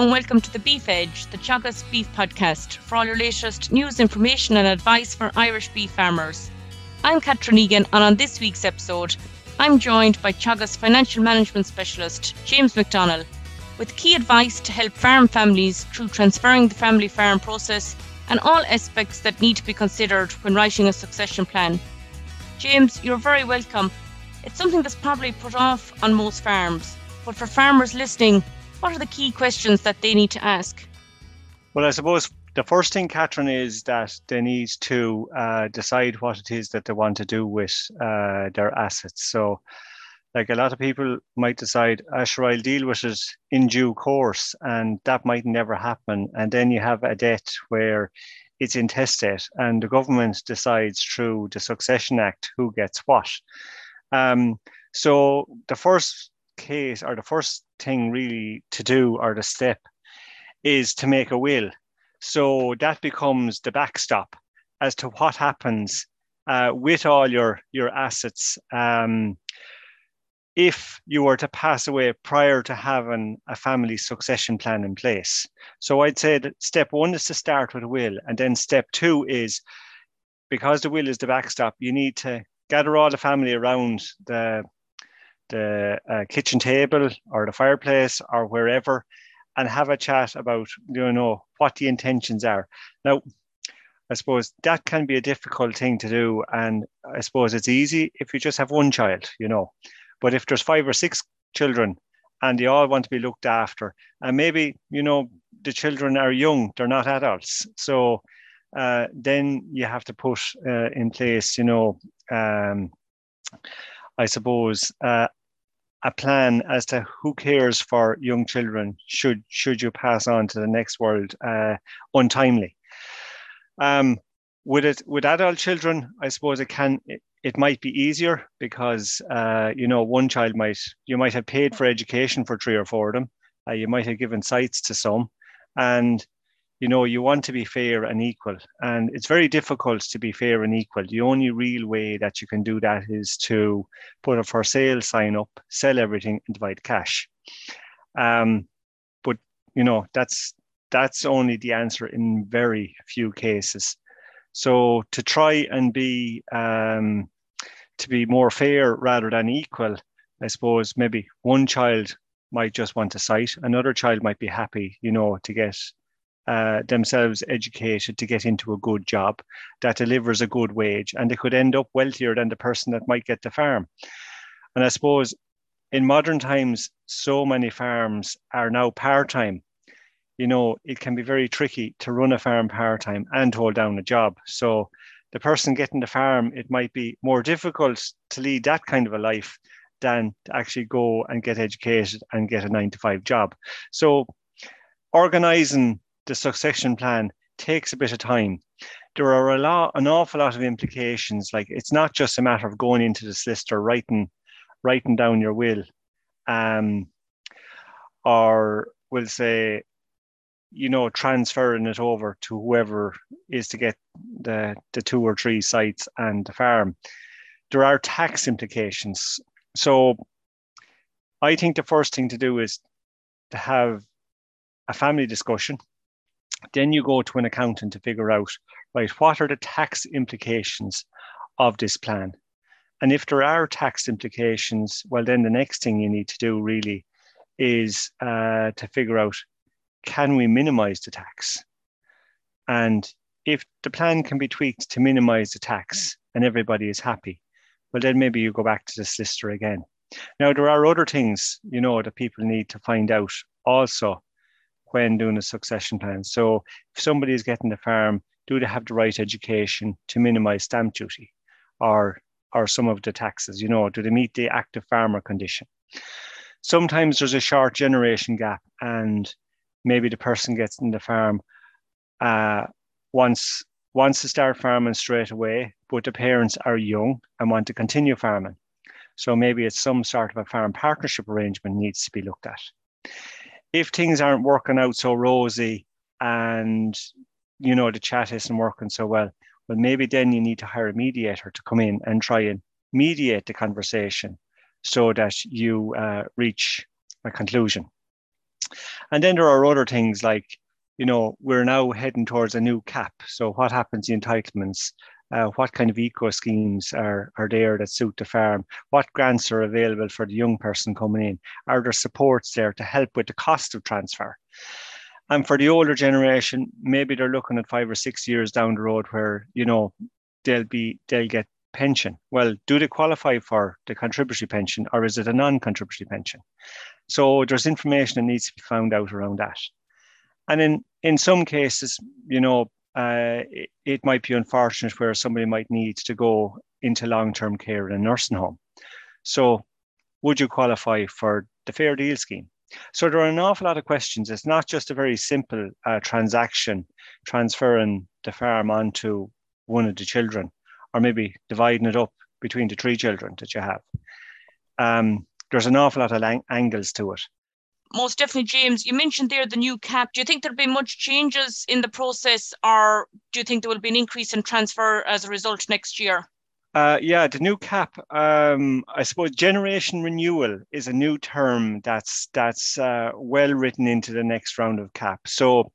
and welcome to the Beef Edge, the Teagasc Beef Podcast, for all your latest news, information, and advice for Irish beef farmers. I'm Catherine Egan, and on this week's episode, I'm joined by Teagasc Financial Management Specialist James McDonnell with key advice to help farm families through transferring the family farm process and all aspects that need to be considered when writing a succession plan. James, you're very welcome. It's something that's probably put off on most farms, but for farmers listening, what are the key questions that they need to ask? Well, I suppose the first thing, Catherine, is that they need to uh, decide what it is that they want to do with uh, their assets. So, like a lot of people might decide, sure I'll deal with it in due course, and that might never happen. And then you have a debt where it's intestate, and the government decides through the Succession Act who gets what. Um, so the first case or the first thing really to do or the step is to make a will. So that becomes the backstop as to what happens uh, with all your your assets um, if you were to pass away prior to having a family succession plan in place. So I'd say that step one is to start with a will, and then step two is because the will is the backstop, you need to gather all the family around the the uh, kitchen table or the fireplace or wherever and have a chat about you know what the intentions are. Now i suppose that can be a difficult thing to do and i suppose it's easy if you just have one child you know. But if there's five or six children and they all want to be looked after and maybe you know the children are young they're not adults. So uh, then you have to put uh, in place you know um, I suppose uh, a plan as to who cares for young children should should you pass on to the next world uh, untimely. Um, with it with adult children, I suppose it can it, it might be easier because uh, you know one child might you might have paid for education for three or four of them. Uh, you might have given sites to some, and you know you want to be fair and equal. And it's very difficult to be fair and equal. The only real way that you can do that is to put a for sale sign up sell everything and divide cash. Um, but you know that's that's only the answer in very few cases. So to try and be um, to be more fair rather than equal i suppose maybe one child might just want a site. Another child might be happy you know to get uh, themselves educated to get into a good job that delivers a good wage and they could end up wealthier than the person that might get the farm. And I suppose in modern times, so many farms are now part time. You know, it can be very tricky to run a farm part time and hold down a job. So, the person getting the farm, it might be more difficult to lead that kind of a life than to actually go and get educated and get a nine to five job. So, organizing the succession plan takes a bit of time. There are a lot, an awful lot of implications. Like it's not just a matter of going into the solicitor, writing, writing down your will, um, or we'll say, you know, transferring it over to whoever is to get the the two or three sites and the farm. There are tax implications. So, I think the first thing to do is to have a family discussion then you go to an accountant to figure out, right, what are the tax implications of this plan? And if there are tax implications, well, then the next thing you need to do really is uh, to figure out can we minimize the tax? And if the plan can be tweaked to minimize the tax and everybody is happy, well, then maybe you go back to the solicitor again. Now, there are other things, you know, that people need to find out also when doing a succession plan. So if somebody is getting the farm, do they have the right education to minimize stamp duty or or some of the taxes? You know, do they meet the active farmer condition? Sometimes there's a short generation gap and maybe the person gets in the farm uh, wants wants to start farming straight away, but the parents are young and want to continue farming. So maybe it's some sort of a farm partnership arrangement needs to be looked at if things aren't working out so rosy and you know the chat isn't working so well, well maybe then you need to hire a mediator to come in and try and mediate the conversation so that you uh, reach a conclusion. And then there are other things like, you know, we're now heading towards a new cap. So what happens to entitlements? Uh, what kind of eco schemes are, are there that suit the farm? What grants are available for the young person coming in? Are there supports there to help with the cost of transfer? And for the older generation, maybe they're looking at five or six years down the road where, you know, they'll be they'll get pension. Well, do they qualify for the contributory pension or is it a non-contributory pension? So there's information that needs to be found out around that. And in in some cases, you know, uh, it, it, might be unfortunate where somebody might need to go into long-term care in a nursing home. So would you qualify for the Fair Deal scheme? So there are an awful lot of questions. It's not just a very simple uh, transaction transferring the farm onto one of the children, or maybe dividing it up between the three children that you have. Um, there's an awful lot of lang- angles to it. Most definitely, James. You mentioned there the new cap. Do you think there'll be much changes in the process, or do you think there will be an increase in transfer as a result next year? Uh, yeah, the new cap. Um, I suppose generation renewal is a new term that's that's uh, well written into the next round of cap. So,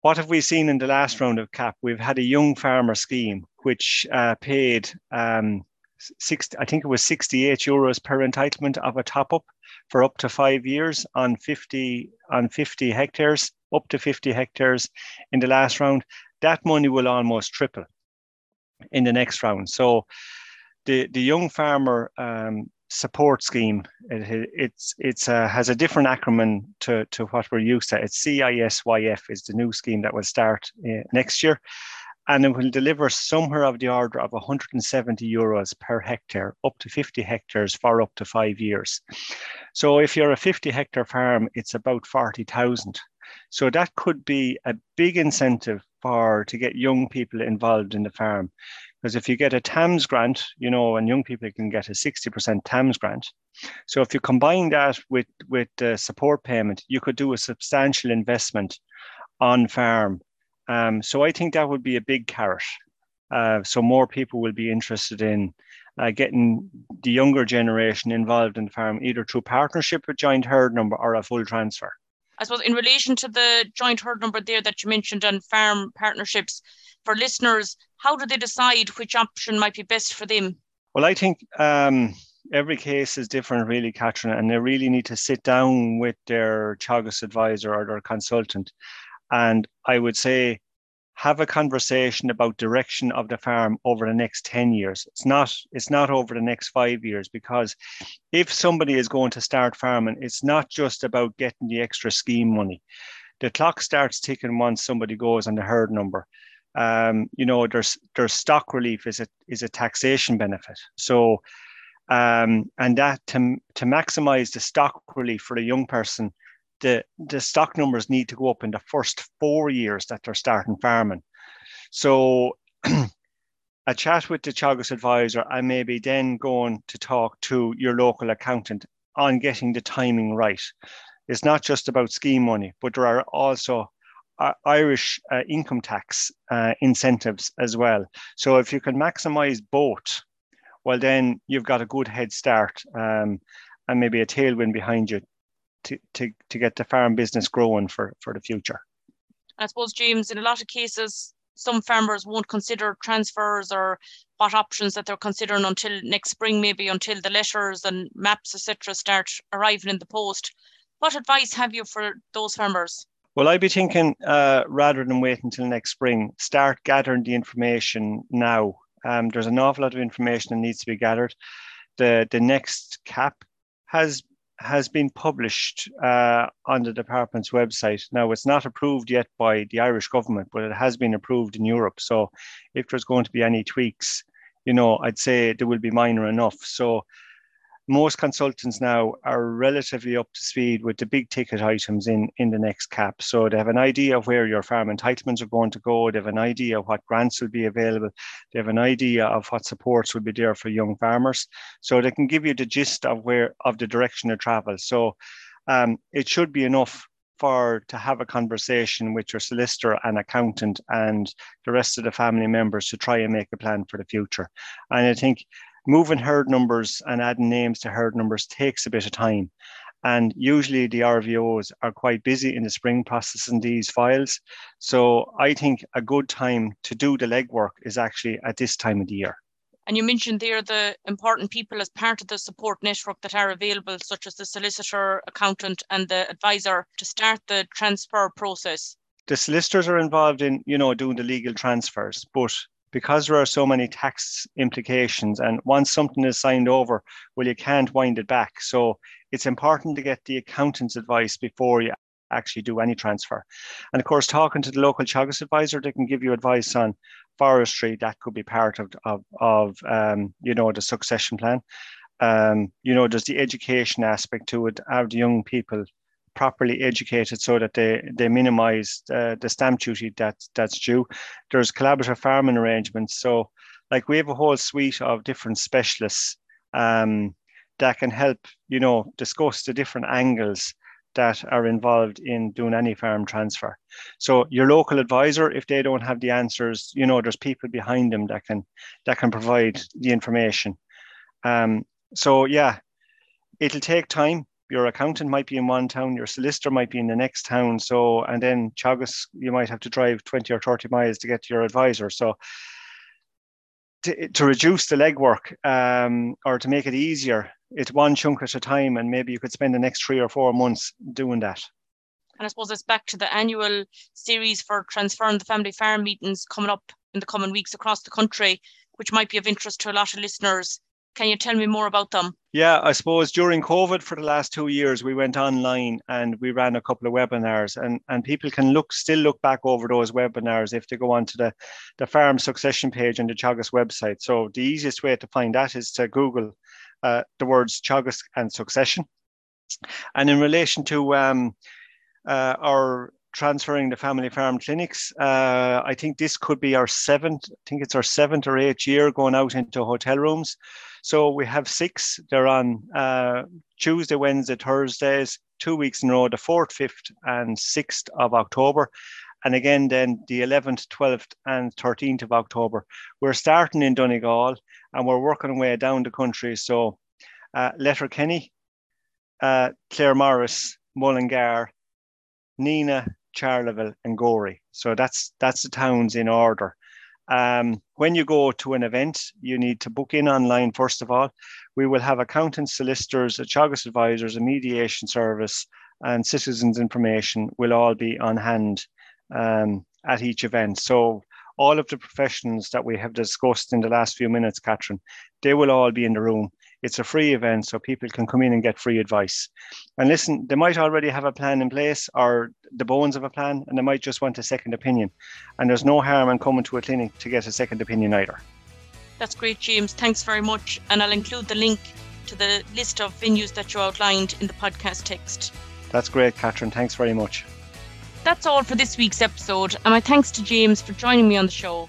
what have we seen in the last round of cap? We've had a young farmer scheme which uh, paid um, six. I think it was sixty-eight euros per entitlement of a top-up for up to five years on fifty on fifty hectares, up to fifty hectares in the last round. That money will almost triple in the next round. So the the young farmer um, support scheme it, it's it's uh, has a different acronym to, to what we're used to. It's CISYF is the new scheme that will start uh, next year, and it will deliver somewhere of the order of 170 euros per hectare, up to 50 hectares for up to five years. So if you're a 50 hectare farm, it's about 40,000. So that could be a big incentive for to get young people involved in the farm. Because if you get a TAMS grant, you know, and young people can get a 60% TAMS grant. So if you combine that with with the support payment, you could do a substantial investment on farm. Um, so I think that would be a big carrot. Uh, so more people will be interested in uh, getting the younger generation involved in the farm, either through partnership with joint herd number or a full transfer. I suppose in relation to the joint herd number there that you mentioned on farm partnerships, for listeners, how do they decide which option might be best for them? Well, I think um, every case is different, really, Catherine, and they really need to sit down with their Teagasc advisor or their consultant. And I would say have a conversation about direction of the farm over the next 10 years. It's not it's not over the next five years because if somebody is going to start farming it's not just about getting the extra scheme money. The clock starts ticking once somebody goes on the herd number. Um, you know there's there's stock relief is a is a taxation benefit. So um, and that to, to maximize the stock relief for a young person the, the stock numbers need to go up in the first four years that they're starting farming. So a chat with the Teagasc advisor and maybe then going to talk to your local accountant on getting the timing right. It's not just about scheme money, but there are also uh, Irish uh, income tax uh, incentives as well. So if you can maximize both, well, then you've got a good head start um, and maybe a tailwind behind you to, to, to get the farm business growing for, for the future. I suppose, James, in a lot of cases, some farmers won't consider transfers or what options that they're considering until next spring, maybe until the letters and maps, etc., start arriving in the post. What advice have you for those farmers? Well, I'd be thinking uh, rather than wait until next spring, start gathering the information now. Um, there's an awful lot of information that needs to be gathered. The the next cap has has been published uh, on the department's website. Now, it's not approved yet by the Irish government, but it has been approved in Europe. So, if there's going to be any tweaks, you know, I'd say they will be minor enough. So, most consultants now are relatively up to speed with the big ticket items in, in the next cap. So they have an idea of where your farm entitlements are going to go. They have an idea of what grants will be available. They have an idea of what supports will be there for young farmers. So they can give you the gist of where of the direction of travel. So um, it should be enough for to have a conversation with your solicitor and accountant and the rest of the family members to try and make a plan for the future. And I think moving herd numbers and adding names to herd numbers takes a bit of time. And usually the RVOs are quite busy in the spring processing these files. So I think a good time to do the legwork is actually at this time of the year. And you mentioned there the important people as part of the support network that are available, such as the solicitor, accountant, and the advisor to start the transfer process. The solicitors are involved in, you know, doing the legal transfers, but because there are so many tax implications and once something is signed over, well, you can't wind it back. So it's important to get the accountant's advice before you actually do any transfer. And of course, talking to the local Teagasc advisor, they can give you advice on forestry. That could be part of of, of um, you know the succession plan. Um, you know, there's the education aspect to it. Have the young people properly educated so that they they minimise uh, the stamp duty that that's due. There's collaborative farming arrangements. So, like we have a whole suite of different specialists um, that can help you know discuss the different angles that are involved in doing any farm transfer. So your local advisor, if they don't have the answers, you know, there's people behind them that can that can provide the information. Um, so yeah, it'll take time. Your accountant might be in one town, your solicitor might be in the next town. So and then Teagasc, you might have to drive 20 or 30 miles to get to your advisor. So to, to reduce the legwork um, or to make it easier, it's one chunk at a time, and maybe you could spend the next three or four months doing that. And I suppose it's back to the annual series for transferring the family farm meetings coming up in the coming weeks across the country, which might be of interest to a lot of listeners. Can you tell me more about them? Yeah, I suppose during COVID for the last two years, we went online and we ran a couple of webinars, and, and people can look still look back over those webinars if they go onto the, the farm succession page on the Teagasc website. So the easiest way to find that is to Google uh, the words Teagasc and succession. And in relation to um, uh, our transferring the family farm clinics, uh, I think this could be our seventh, I think it's our seventh or eighth year going out into hotel rooms. So we have six. They're on uh, Tuesday, Wednesday, Thursdays, two weeks in a row, the 4th, 5th, and 6th of October. And again, then the 11th, 12th, and 13th of October. We're starting in Donegal and we're working our way down the country. So, uh, Letterkenny, uh, Claremorris, Mullingar, Nenagh, Charleville, and Gorey. So that's that's the towns in order. Um, when you go to an event, you need to book in online first of all. We will have accountants, solicitors, a Teagasc advisors, a mediation service, and citizens information will all be on hand um, at each event. So all of the professions that we have discussed in the last few minutes, Catherine, they will all be in the room. It's a free event, so people can come in and get free advice. And listen, they might already have a plan in place or the bones of a plan, and they might just want a second opinion. And there's no harm in coming to a clinic to get a second opinion either. That's great, James. Thanks very much. And I'll include the link to the list of venues that you outlined in the podcast text. That's great, Catherine. Thanks very much. That's all for this week's episode, and my thanks to James for joining me on the show.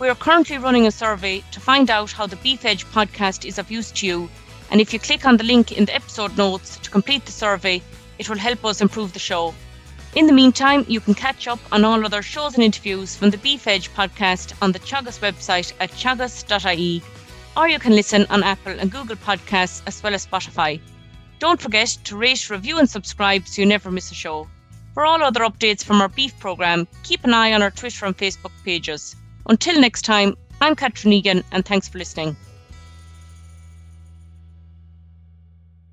We are currently running a survey to find out how the Beef Edge podcast is of use to you, and if you click on the link in the episode notes to complete the survey, it will help us improve the show. In the meantime, you can catch up on all other shows and interviews from the Beef Edge podcast on the Teagasc website at teagasc.ie, or you can listen on Apple and Google Podcasts as well as Spotify. Don't forget to rate, review, and subscribe so you never miss a show. For all other updates from our beef programme, keep an eye on our Twitter and Facebook pages. Until next time, I'm Catherine Egan and thanks for listening.